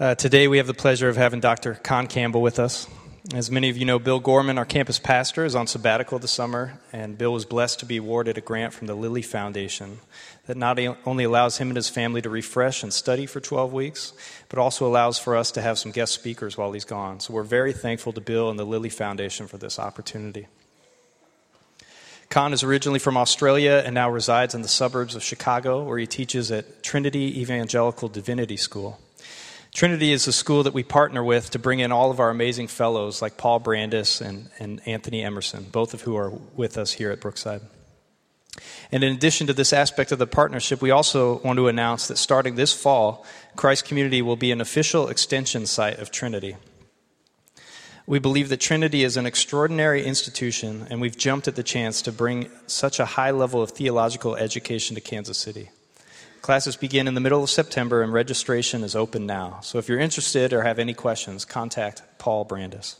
Uh, today we have the pleasure of having Dr. Con Campbell with us. As many of you know, Bill Gorman, our campus pastor, is on sabbatical this summer, and Bill was blessed to be awarded a grant from the Lilly Foundation that not only allows him and his family to refresh and study for 12 weeks, but also allows for us to have some guest speakers while he's gone. So we're very thankful to Bill and the Lilly Foundation for this opportunity. Con is originally from Australia and now resides in the suburbs of Chicago, where he teaches at Trinity Evangelical Divinity School. Trinity is a school that we partner with to bring in all of our amazing fellows like Paul Brandis and, and Anthony Emerson, both of who are with us here at Brookside. And in addition to this aspect of the partnership, we also want to announce that starting this fall, Christ Community will be an official extension site of Trinity. We believe that Trinity is an extraordinary institution, and we've jumped at the chance to bring such a high level of theological education to Kansas City. Classes begin in the middle of September, and registration is open now. So if you're interested or have any questions, contact Paul Brandis.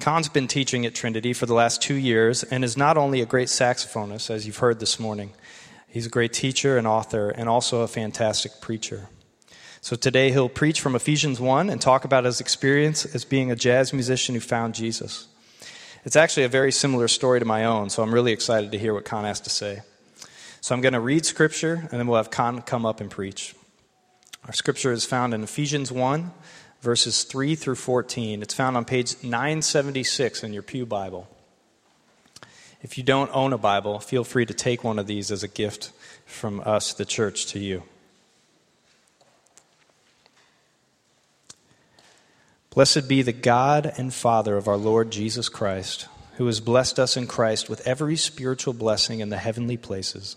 Con's been teaching at Trinity for the last two years and is not only a great saxophonist, as you've heard this morning, he's a great teacher and author and also a fantastic preacher. So today he'll preach from Ephesians 1 and talk about his experience as being a jazz musician who found Jesus. It's actually a very similar story to my own, so I'm really excited to hear what Con has to say. So I'm going to read scripture and then we'll have Con come up and preach. Our scripture is found in Ephesians 1, verses 3 through 14. It's found on page 976 in your Pew Bible. If you don't own a Bible, feel free to take one of these as a gift from us, the church, to you. Blessed be the God and Father of our Lord Jesus Christ, who has blessed us in Christ with every spiritual blessing in the heavenly places,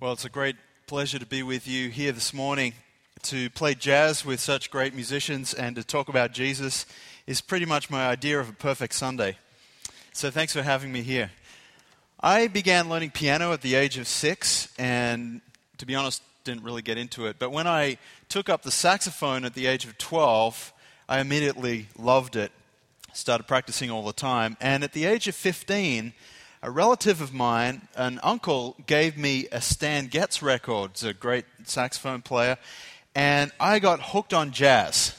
Well, it's a great pleasure to be with you here this morning. To play jazz with such great musicians and to talk about Jesus is pretty much my idea of a perfect Sunday. So thanks for having me here. I began learning piano at the age of six, and to be honest, didn't really get into it. But when I took up the saxophone at the age of 12, I immediately loved it. Started practicing all the time. And at the age of 15, a relative of mine, an uncle, gave me a Stan Getz record. He's a great saxophone player. And I got hooked on jazz.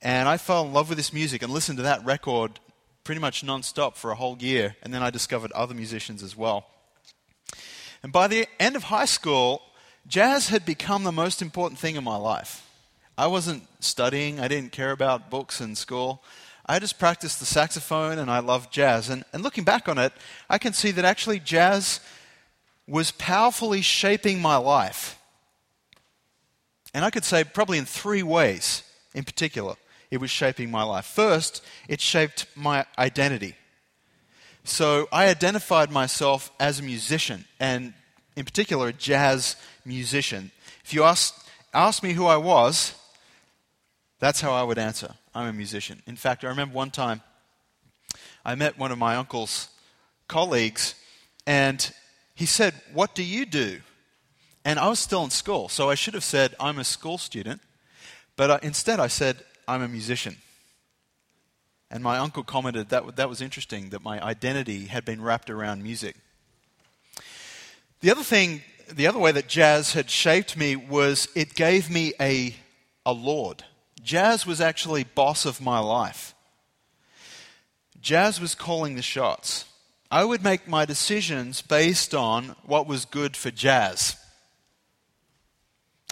And I fell in love with this music and listened to that record pretty much nonstop for a whole year. And then I discovered other musicians as well. And by the end of high school, jazz had become the most important thing in my life. I wasn't studying, I didn't care about books in school. I just practiced the saxophone and I loved jazz. And, and looking back on it, I can see that actually jazz was powerfully shaping my life. And I could say probably in three ways in particular, it was shaping my life. First, it shaped my identity. So I identified myself as a musician, and in particular, a jazz musician. If you ask, ask me who I was, that's how I would answer. I'm a musician. In fact, I remember one time I met one of my uncle's colleagues, and he said, What do you do? And I was still in school, so I should have said, I'm a school student. But uh, instead, I said, I'm a musician. And my uncle commented that that was interesting that my identity had been wrapped around music. The other thing, the other way that jazz had shaped me was it gave me a, a Lord. Jazz was actually boss of my life. Jazz was calling the shots. I would make my decisions based on what was good for jazz.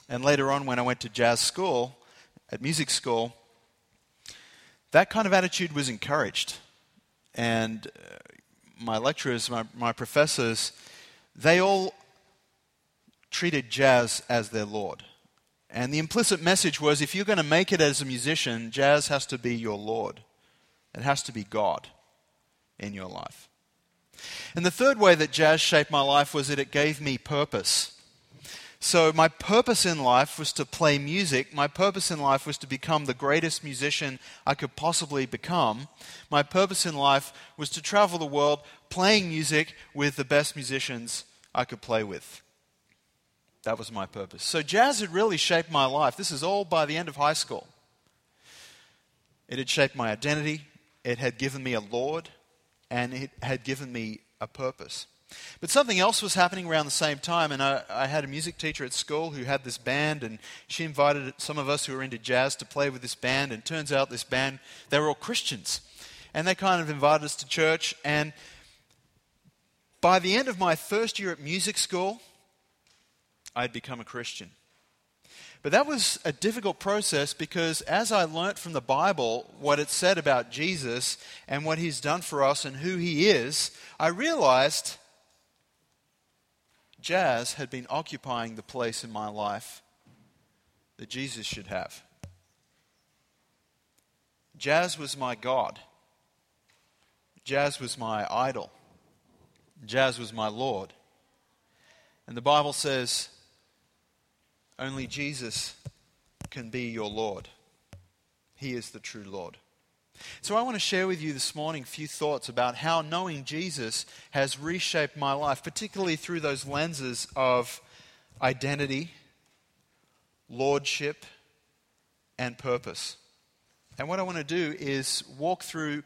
And later on, when I went to jazz school, at music school, that kind of attitude was encouraged. And uh, my lecturers, my, my professors, they all treated jazz as their Lord. And the implicit message was if you're going to make it as a musician, jazz has to be your Lord. It has to be God in your life. And the third way that jazz shaped my life was that it gave me purpose. So, my purpose in life was to play music. My purpose in life was to become the greatest musician I could possibly become. My purpose in life was to travel the world playing music with the best musicians I could play with. That was my purpose. So, jazz had really shaped my life. This is all by the end of high school. It had shaped my identity, it had given me a Lord, and it had given me a purpose. But something else was happening around the same time, and I, I, had a music teacher at school who had this band, and she invited some of us who were into jazz to play with this band. And turns out this band, they were all Christians. And they kind of invited us to church. And by the end of my first year at music school, I had become a Christian. But that was a difficult process because as I learnt from the Bible what it said about Jesus and what he's done for us and who he is, I realized jazz had been occupying the place in my life that Jesus should have. Jazz was my God. Jazz was my idol. Jazz was my Lord. And the Bible says only Jesus can be your Lord. He is the true Lord. So, I want to share with you this morning a few thoughts about how knowing Jesus has reshaped my life, particularly through those lenses of identity, lordship, and purpose. And what I want to do is walk through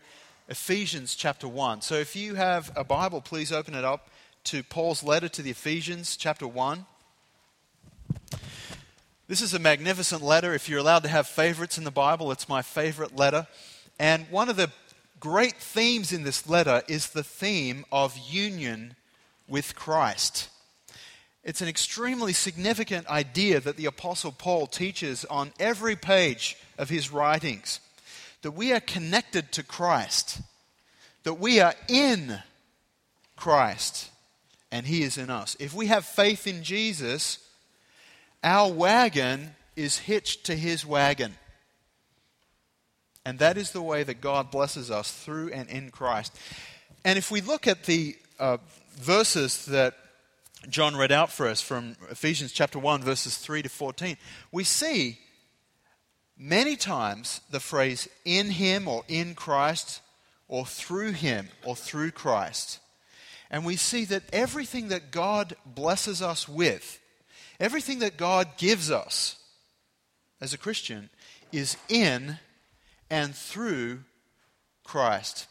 Ephesians chapter 1. So, if you have a Bible, please open it up to Paul's letter to the Ephesians, chapter 1. This is a magnificent letter. If you're allowed to have favorites in the Bible, it's my favorite letter. And one of the great themes in this letter is the theme of union with Christ. It's an extremely significant idea that the Apostle Paul teaches on every page of his writings that we are connected to Christ, that we are in Christ, and he is in us. If we have faith in Jesus, our wagon is hitched to his wagon. And that is the way that God blesses us through and in Christ. And if we look at the uh, verses that John read out for us from Ephesians chapter 1, verses 3 to 14, we see many times the phrase in Him or in Christ or through Him or through Christ. And we see that everything that God blesses us with, everything that God gives us as a Christian, is in and through Christ.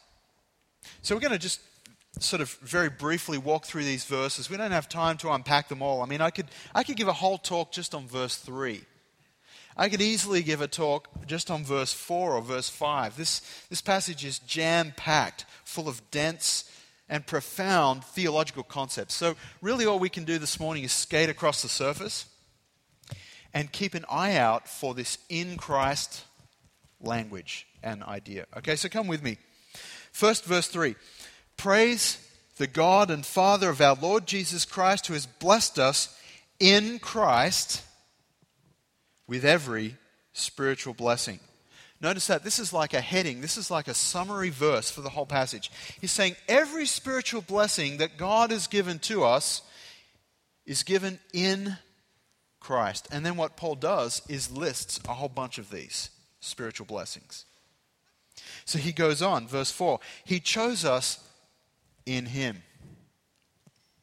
So we're going to just sort of very briefly walk through these verses. We don't have time to unpack them all. I mean, I could, I could give a whole talk just on verse 3. I could easily give a talk just on verse 4 or verse 5. This, this passage is jam packed, full of dense and profound theological concepts. So, really, all we can do this morning is skate across the surface and keep an eye out for this in Christ language and idea. Okay, so come with me. First, verse 3 Praise the God and Father of our Lord Jesus Christ, who has blessed us in Christ with every spiritual blessing. Notice that this is like a heading, this is like a summary verse for the whole passage. He's saying every spiritual blessing that God has given to us is given in Christ. And then what Paul does is lists a whole bunch of these spiritual blessings. So he goes on, verse 4 He chose us in Him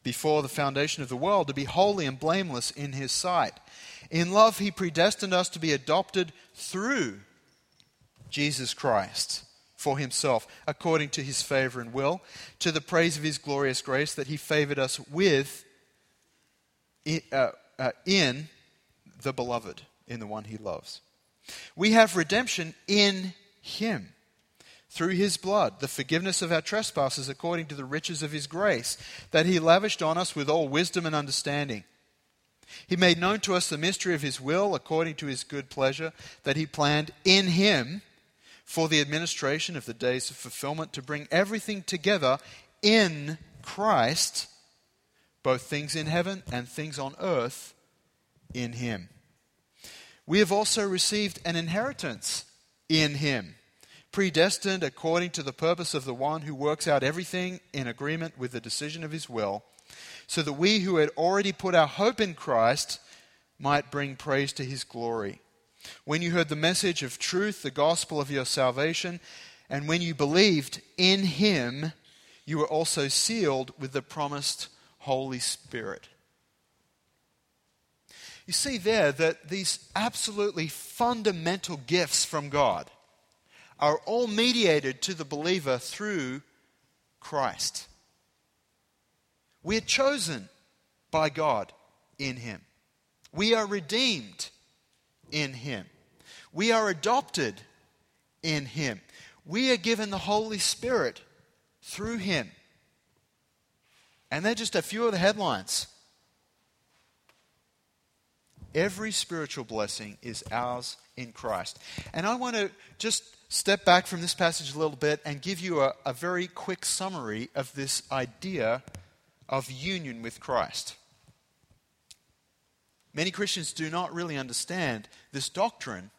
before the foundation of the world to be holy and blameless in His sight. In love, He predestined us to be adopted through Jesus Christ for himself, according to his favor and will, to the praise of his glorious grace that he favored us with uh, uh, in the beloved, in the one he loves. We have redemption in him through his blood, the forgiveness of our trespasses according to the riches of his grace, that he lavished on us with all wisdom and understanding. He made known to us the mystery of his will according to his good pleasure, that he planned in him for the administration of the days of fulfillment to bring everything together in Christ, both things in heaven and things on earth in Him. We have also received an inheritance in Him, predestined according to the purpose of the one who works out everything in agreement with the decision of His will, so that we who had already put our hope in Christ might bring praise to His glory. When you heard the message of truth, the gospel of your salvation, and when you believed in him, you were also sealed with the promised Holy Spirit. You see there that these absolutely fundamental gifts from God are all mediated to the believer through Christ. We are chosen by God in Him. We are redeemed in Him. We are adopted in Him. We are given the Holy Spirit through Him. And they're just a few of the headlines. Every spiritual blessing is ours in Christ. And I want to just step back from this passage a little bit and give you a, a very quick summary of this idea of union with Christ. Many Christians do not really understand this doctrine.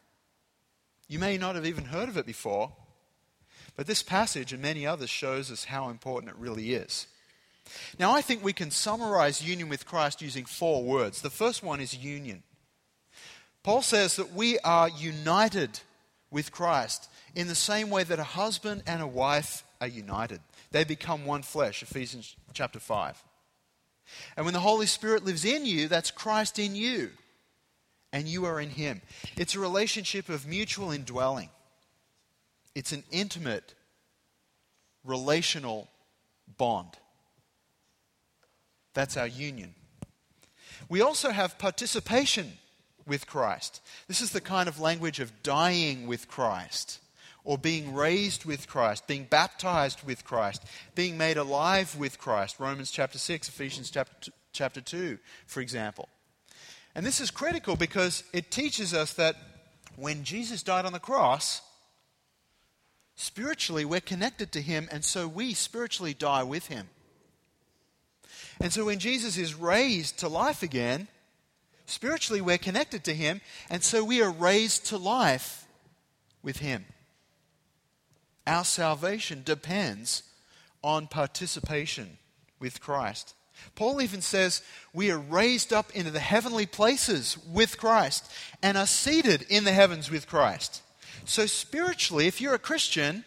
You may not have even heard of it before, but this passage and many others shows us how important it really is. Now, I think we can summarize union with Christ using four words. The first one is union. Paul says that we are united with Christ in the same way that a husband and a wife are united. They become one flesh, Ephesians chapter 5. And when the Holy Spirit lives in you, that's Christ in you, and you are in Him. It's a relationship of mutual indwelling, it's an intimate, relational bond. That's our union. We also have participation with Christ. This is the kind of language of dying with Christ or being raised with Christ, being baptized with Christ, being made alive with Christ. Romans chapter 6, Ephesians chapter, chapter 2, for example. And this is critical because it teaches us that when Jesus died on the cross, spiritually we're connected to him, and so we spiritually die with him. And so when Jesus is raised to life again, spiritually we're connected to him, and so we are raised to life with him. Our salvation depends on participation with Christ. Paul even says we are raised up into the heavenly places with Christ and are seated in the heavens with Christ. So, spiritually, if you're a Christian,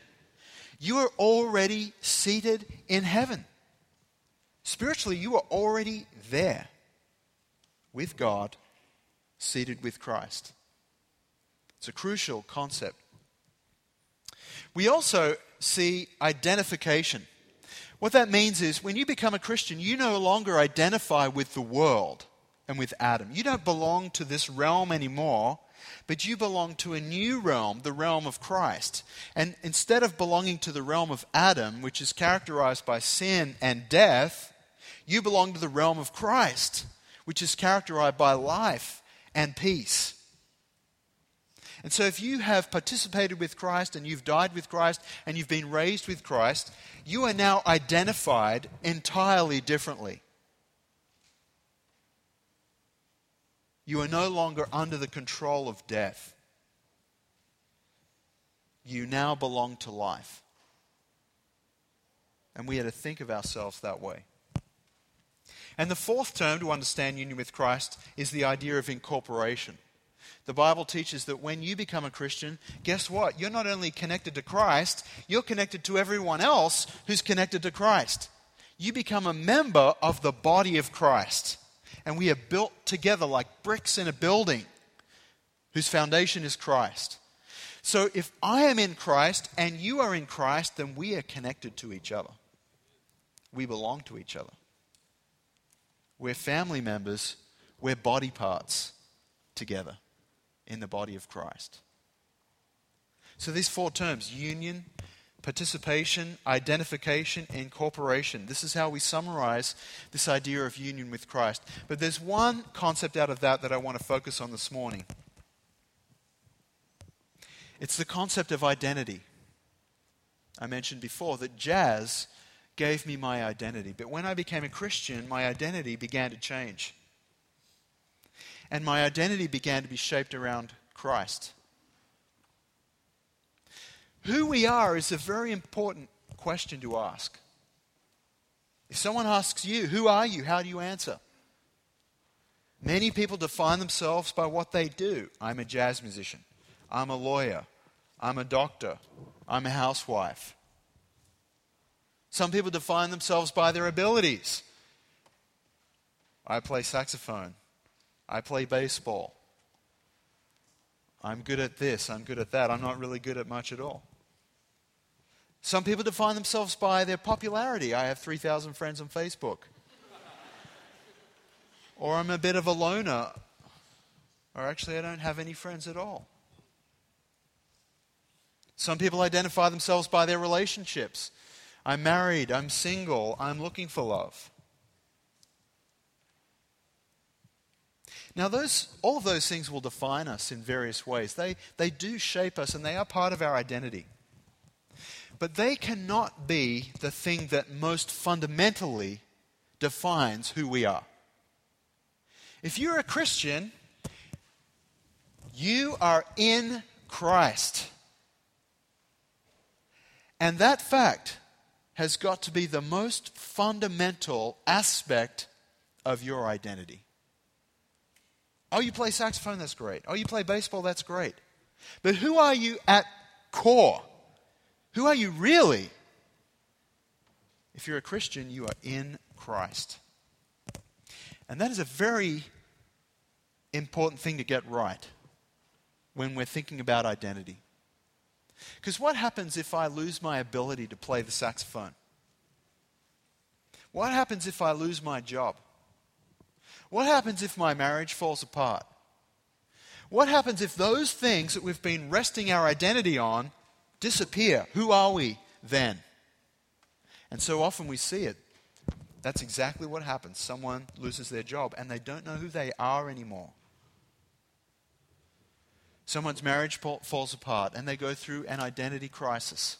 you are already seated in heaven. Spiritually, you are already there with God, seated with Christ. It's a crucial concept we also see identification. What that means is when you become a Christian, you no longer identify with the world and with Adam. You don't belong to this realm anymore, but you belong to a new realm, the realm of Christ. And instead of belonging to the realm of Adam, which is characterized by sin and death, you belong to the realm of Christ, which is characterized by life and peace. And so, if you have participated with Christ and you've died with Christ and you've been raised with Christ, you are now identified entirely differently. You are no longer under the control of death. You now belong to life. And we are to think of ourselves that way. And the fourth term to understand union with Christ is the idea of incorporation. The Bible teaches that when you become a Christian, guess what? You're not only connected to Christ, you're connected to everyone else who's connected to Christ. You become a member of the body of Christ. And we are built together like bricks in a building whose foundation is Christ. So if I am in Christ and you are in Christ, then we are connected to each other. We belong to each other. We're family members, we're body parts together in the body of Christ. So these four terms union, participation, identification, and incorporation. This is how we summarize this idea of union with Christ. But there's one concept out of that that I want to focus on this morning. It's the concept of identity. I mentioned before that jazz gave me my identity, but when I became a Christian, my identity began to change. And my identity began to be shaped around Christ. Who we are is a very important question to ask. If someone asks you, Who are you? how do you answer? Many people define themselves by what they do. I'm a jazz musician. I'm a lawyer. I'm a doctor. I'm a housewife. Some people define themselves by their abilities. I play saxophone. I play baseball. I'm good at this. I'm good at that. I'm not really good at much at all. Some people define themselves by their popularity. I have 3,000 friends on Facebook. or I'm a bit of a loner. Or actually, I don't have any friends at all. Some people identify themselves by their relationships. I'm married, I'm single, I'm looking for love. Now, those, all of those things will define us in various ways. They, they do shape us and they are part of our identity. But they cannot be the thing that most fundamentally defines who we are. If you're a Christian, you are in Christ. And that fact has got to be the most fundamental aspect of your identity. Oh, you play saxophone? That's great. Oh, you play baseball? That's great. But who are you at core? Who are you really? If you're a Christian, you are in Christ. And that is a very important thing to get right when we're thinking about identity. Because what happens if I lose my ability to play the saxophone? What happens if I lose my job? What happens if my marriage falls apart? What happens if those things that we've been resting our identity on disappear, who are we then? And so often we see it. That's exactly what happens. Someone loses their job and they don't know who they are anymore. Someone's marriage falls apart and they go through an identity crisis.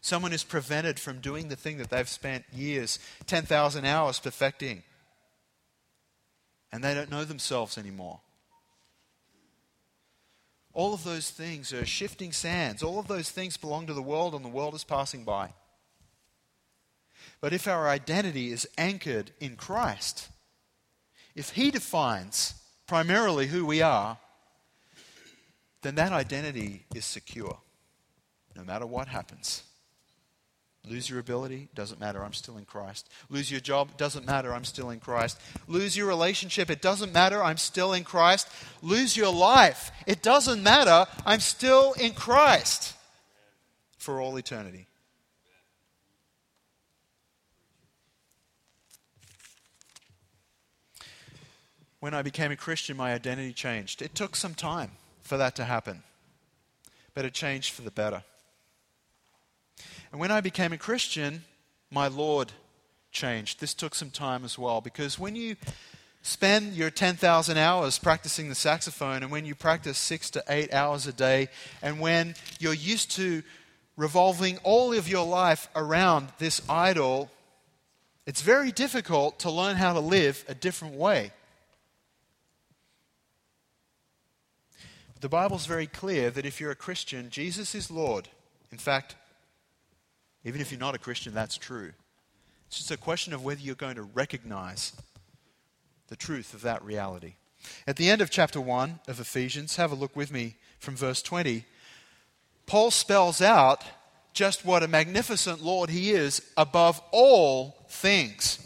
Someone is prevented from doing the thing that they've spent years, 10,000 hours perfecting. And they don't know themselves anymore. All of those things are shifting sands. All of those things belong to the world, and the world is passing by. But if our identity is anchored in Christ, if He defines primarily who we are, then that identity is secure no matter what happens. Lose your ability, doesn't matter, I'm still in Christ. Lose your job, doesn't matter, I'm still in Christ. Lose your relationship, it doesn't matter, I'm still in Christ. Lose your life, it doesn't matter, I'm still in Christ for all eternity. When I became a Christian, my identity changed. It took some time for that to happen, but it changed for the better. And when I became a Christian, my Lord changed. This took some time as well because when you spend your 10,000 hours practicing the saxophone and when you practice six to eight hours a day and when you're used to revolving all of your life around this idol, it's very difficult to learn how to live a different way. The Bible's very clear that if you're a Christian, Jesus is Lord. In fact, even if you're not a Christian, that's true. It's just a question of whether you're going to recognize the truth of that reality. At the end of chapter 1 of Ephesians, have a look with me from verse 20. Paul spells out just what a magnificent Lord he is above all things.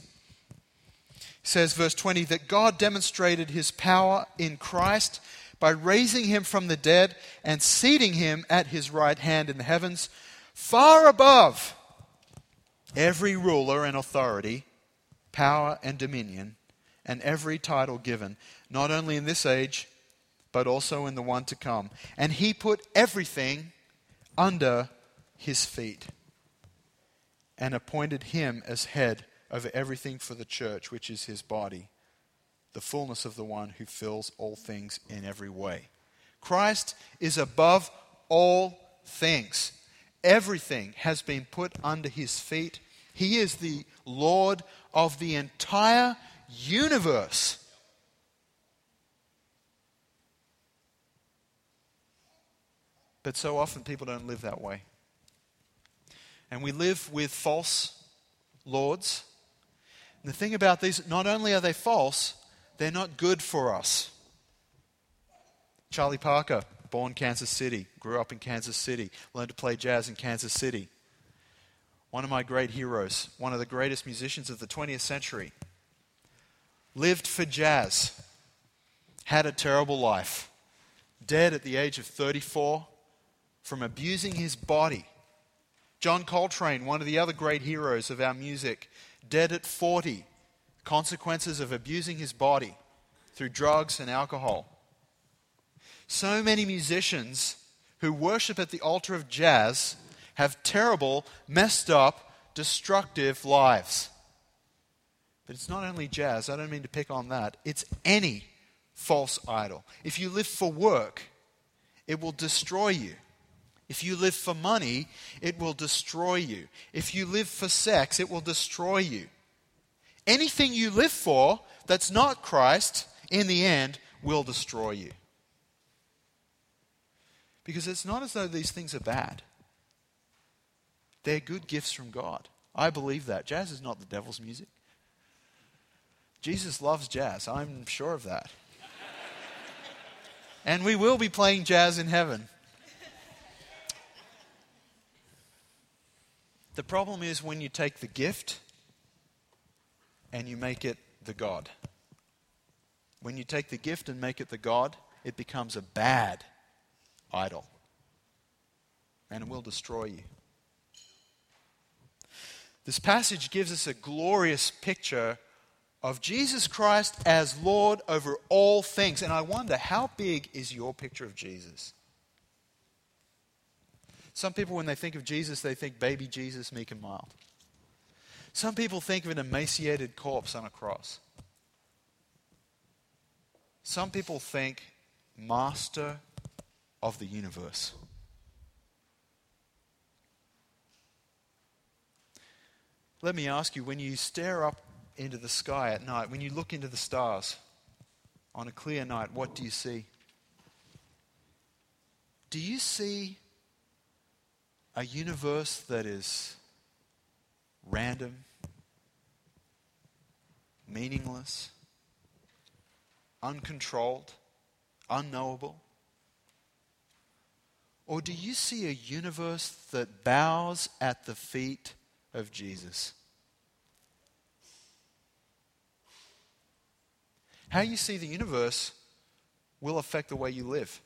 He says, verse 20, that God demonstrated his power in Christ by raising him from the dead and seating him at his right hand in the heavens, far above every ruler and authority, power and dominion, and every title given, not only in this age, but also in the one to come. And he put everything under his feet and appointed him as head over everything for the church, which is his body, the fullness of the one who fills all things in every way. Christ is above all things. Everything has been put under his feet. He is the Lord of the entire universe. But so often people don't live that way. And we live with false lords. And the thing about these, not only are they false, they're not good for us. Charlie Parker, born Kansas City, grew up in Kansas City, learned to play jazz in Kansas City. One of my great heroes, one of the greatest musicians of the 20th century, lived for jazz, had a terrible life, dead at the age of 34 from abusing his body. John Coltrane, one of the other great heroes of our music, dead at 40, consequences of abusing his body through drugs and alcohol. So many musicians who worship at the altar of jazz have terrible, messed up, destructive lives. But it's not only jazz, I don't mean to pick on that, it's any false idol. If you live for work, it will destroy you. If you live for money, it will destroy you. If you live for sex, it will destroy you. Anything you live for that's not Christ, in the end, will destroy you. Because it's not as though these things are bad, they're good gifts from God. I believe that. Jazz is not the devil's music. Jesus loves jazz. I'm sure of that. and we will be playing jazz in heaven. The problem is when you take the gift and you make it the God. When you take the gift and make it the God, it becomes a bad idol. And it will destroy you. This passage gives us a glorious picture of Jesus Christ as Lord over all things. And I wonder, how big is your picture of Jesus? Some people, when they think of Jesus, they think baby Jesus, meek and mild. Some people think of an emaciated corpse on a cross. Some people think master of the universe. Let me ask you when you stare up into the sky at night, when you look into the stars on a clear night, what do you see? Do you see a universe that is random, meaningless, uncontrolled, unknowable? Or do you see a universe that bows at the feet of Jesus? How you see the universe will affect the way you live.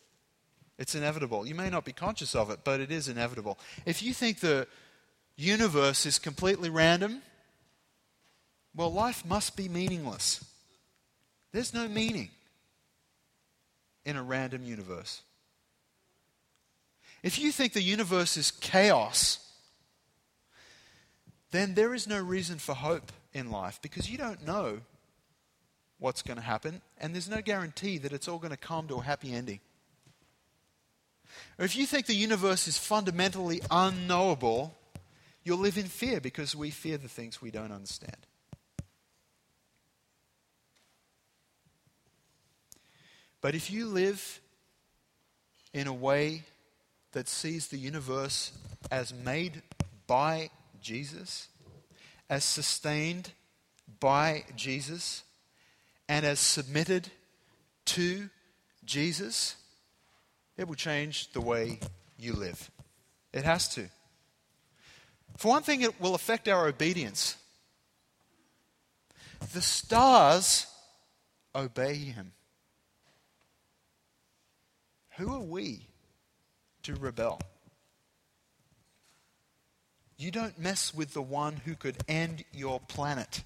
It's inevitable. You may not be conscious of it, but it is inevitable. If you think the universe is completely random, well, life must be meaningless. There's no meaning in a random universe. If you think the universe is chaos, then there is no reason for hope in life because you don't know what's going to happen, and there's no guarantee that it's all going to come to a happy ending. Or if you think the universe is fundamentally unknowable, you'll live in fear because we fear the things we don't understand. But if you live in a way that sees the universe as made by Jesus, as sustained by Jesus, and as submitted to Jesus, it will change the way you live. It has to. For one thing, it will affect our obedience. The stars obey him. Who are we to rebel? You don't mess with the one who could end your planet.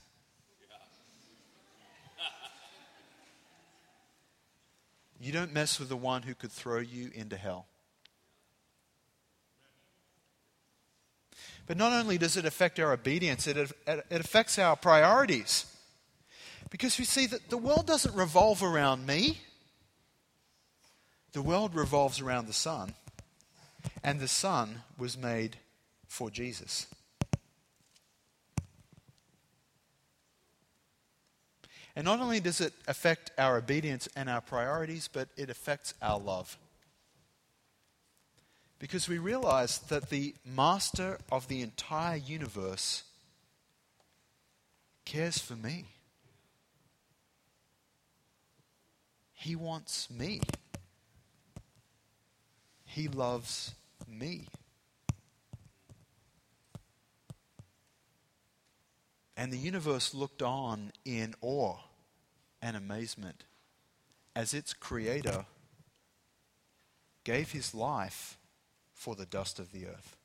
You don't mess with the one who could throw you into hell. But not only does it affect our obedience, it, it affects our priorities. Because we see that the world doesn't revolve around me, the world revolves around the sun, and the sun was made for Jesus. And not only does it affect our obedience and our priorities, but it affects our love. Because we realize that the master of the entire universe cares for me. He wants me. He loves me. And the universe looked on in awe and amazement as its creator gave his life for the dust of the earth.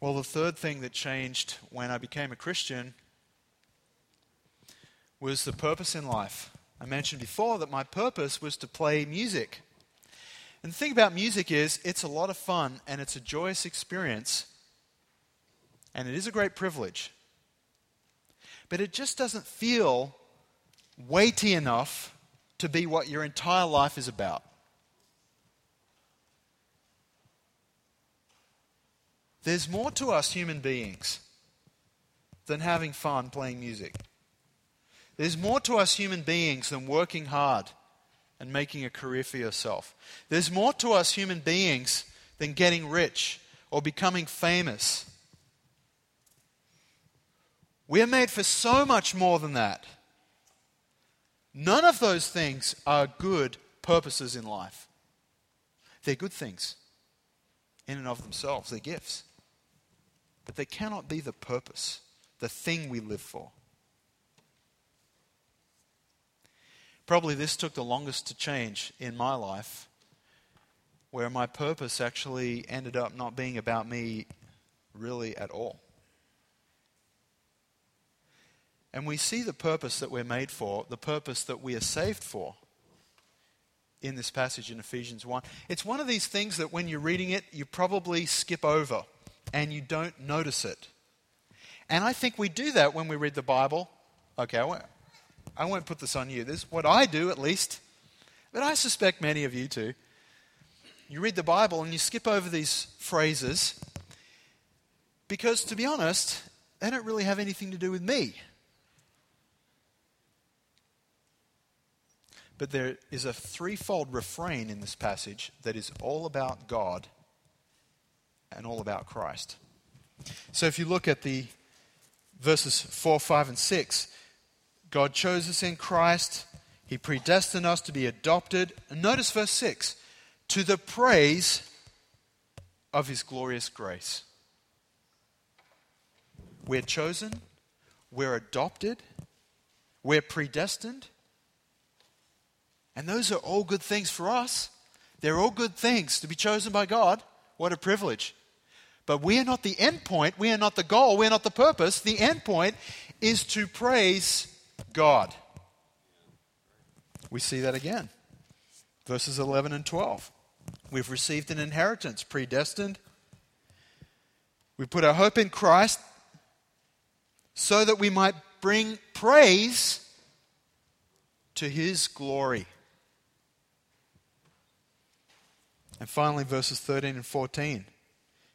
Well, the third thing that changed when I became a Christian was the purpose in life. I mentioned before that my purpose was to play music. And the thing about music is, it's a lot of fun and it's a joyous experience. And it is a great privilege. But it just doesn't feel weighty enough to be what your entire life is about. There's more to us human beings than having fun playing music. There's more to us human beings than working hard and making a career for yourself. There's more to us human beings than getting rich or becoming famous. We're made for so much more than that. None of those things are good purposes in life. They're good things in and of themselves, they're gifts. But they cannot be the purpose, the thing we live for. Probably this took the longest to change in my life, where my purpose actually ended up not being about me really at all. And we see the purpose that we're made for, the purpose that we are saved for in this passage in Ephesians 1. It's one of these things that when you're reading it, you probably skip over and you don't notice it. And I think we do that when we read the Bible. Okay, I won't, put this on you. This is what I do, at least. But I suspect many of you too. You read the Bible and you skip over these phrases because, to be honest, they don't really have anything to do with me. But there is a threefold refrain in this passage that is all about God and all about Christ. So if you look at the verses 4, 5, and 6, God chose us in Christ. He predestined us to be adopted. And notice verse 6 to the praise of his glorious grace. We're chosen, we're adopted, we're predestined. And those are all good things for us. They're all good things to be chosen by God. What a privilege. But we are not the end point. We are not the goal. We are not the purpose. The end point is to praise God. We see that again. Verses 11 and 12. We've received an inheritance, predestined. We put our hope in Christ so that we might bring praise to his glory. And finally, verses 13 and 14.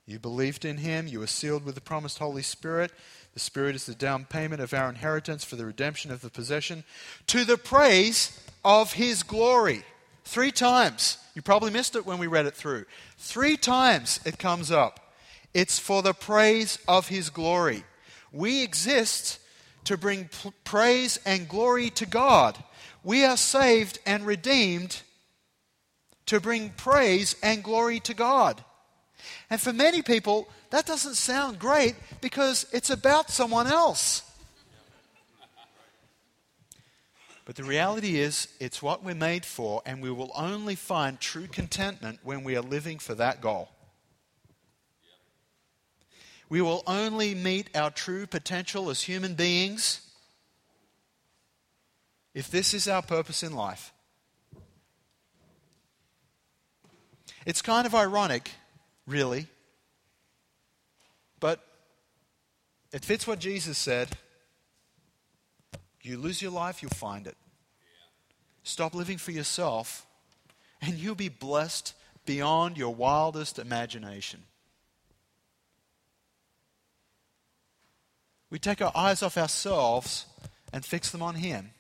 You believed in him, you were sealed with the promised Holy Spirit the Spirit is the down payment of our inheritance for the redemption of the possession to the praise of His glory. Three times. You probably missed it when we read it through. Three times it comes up. It's for the praise of His glory. We exist to bring praise and glory to God. We are saved and redeemed to bring praise and glory to God. And for many people, that doesn't sound great because it's about someone else. But the reality is, it's what we're made for, and we will only find true contentment when we are living for that goal. We will only meet our true potential as human beings if this is our purpose in life. It's kind of ironic, really, but it fits what Jesus said. You lose your life, you'll find it. Stop living for yourself, and you'll be blessed beyond your wildest imagination. We take our eyes off ourselves and fix them on Him.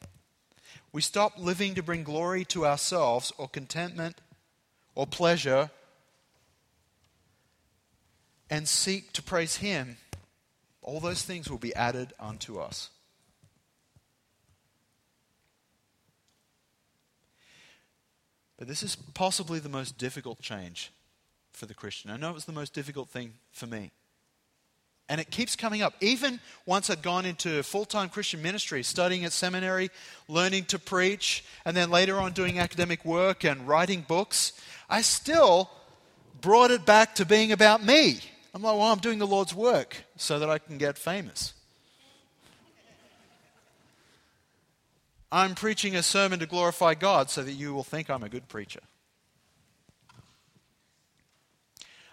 We stop living to bring glory to ourselves or contentment or pleasure and seek to praise Him. All those things will be added unto us. But this is possibly the most difficult change for the Christian. I know it was the most difficult thing for me. And it keeps coming up. Even once I'd gone into full time Christian ministry, studying at seminary, learning to preach, and then later on doing academic work and writing books, I still brought it back to being about me. I'm like, well, I'm doing the Lord's work so that I can get famous. I'm preaching a sermon to glorify God so that you will think I'm a good preacher.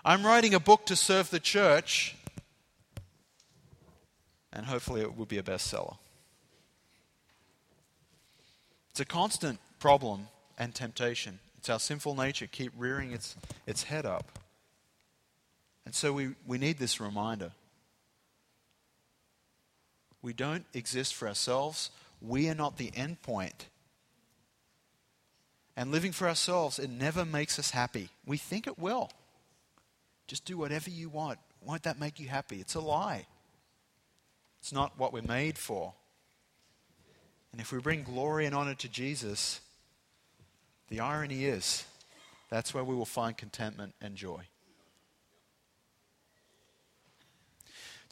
I'm writing a book to serve the church and hopefully it will be a bestseller. It's a constant problem and temptation. It's our sinful nature keep rearing its, its head up. And so we, we need this reminder. We don't exist for ourselves. We are not the end point. And living for ourselves, it never makes us happy. We think it will. Just do whatever you want. Won't that make you happy? It's a lie. It's not what we're made for. And if we bring glory and honor to Jesus, the irony is that's where we will find contentment and joy.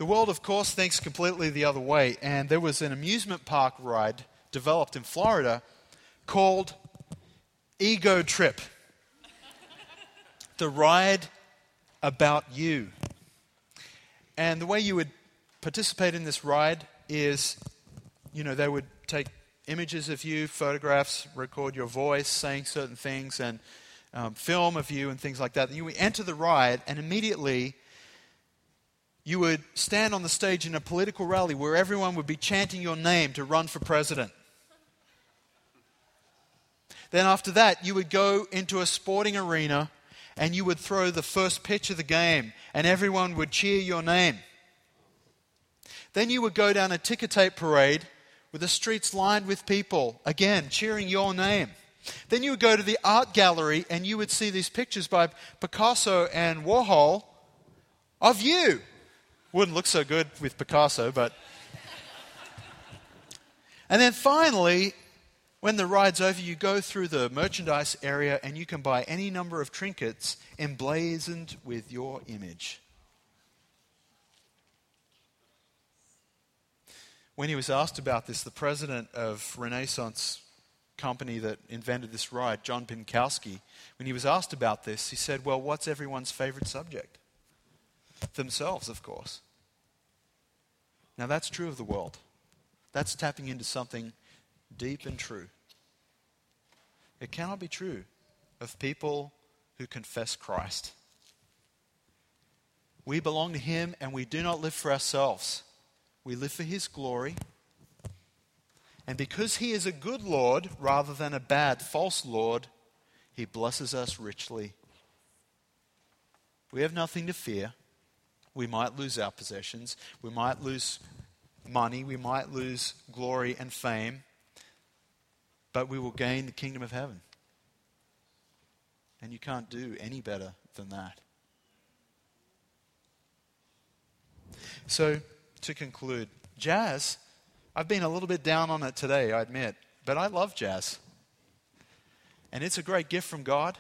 The world, of course, thinks completely the other way, and there was an amusement park ride developed in Florida called Ego Trip. the ride about you. And the way you would participate in this ride is, you know, they would take images of you, photographs, record your voice, saying certain things, and um, film of you and things like that. You enter the ride, and immediately you would stand on the stage in a political rally where everyone would be chanting your name to run for president. Then, after that, you would go into a sporting arena and you would throw the first pitch of the game, and everyone would cheer your name. Then you would go down a ticker tape parade with the streets lined with people, again, cheering your name. Then you would go to the art gallery and you would see these pictures by Picasso and Warhol of you. Wouldn't look so good with Picasso, but. and then finally, when the ride's over, you go through the merchandise area and you can buy any number of trinkets emblazoned with your image. when he was asked about this, the president of Renaissance company that invented this ride, John Pinkowski, when he was asked about this, he said, Well, what's everyone's favorite subject? Themselves, of course. Now, that's true of the world. That's tapping into something deep and true. It cannot be true of people who confess Christ. We belong to Him and we do not live for ourselves. We live for His glory. And because He is a good Lord rather than a bad, false Lord, He blesses us richly. We have nothing to fear. We might lose our possessions. We might lose money. We might lose glory and fame. But we will gain the kingdom of heaven. And you can't do any better than that. So, to conclude, jazz, I've been a little bit down on it today, I admit, but I love jazz. And it's a great gift from God,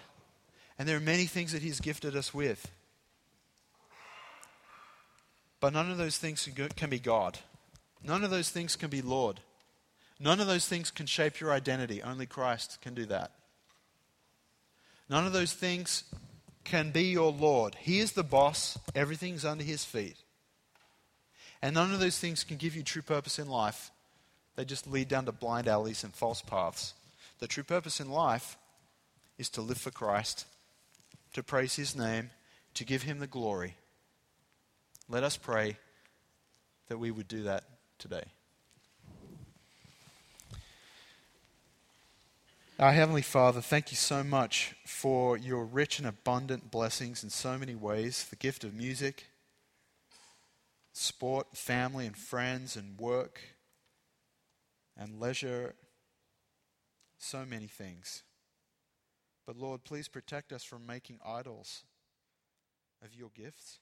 and there are many things that He's gifted us with. But none of those things can be God. None of those things can be Lord. None of those things can shape your identity. Only Christ can do that. None of those things can be your Lord. He is the boss, everything's under his feet. And none of those things can give you true purpose in life. They just lead down to blind alleys and false paths. The true purpose in life is to live for Christ, to praise his name, to give him the glory. Let us pray that we would do that today. Our Heavenly Father, thank you so much for your rich and abundant blessings in so many ways the gift of music, sport, family, and friends, and work, and leisure, so many things. But Lord, please protect us from making idols of your gifts.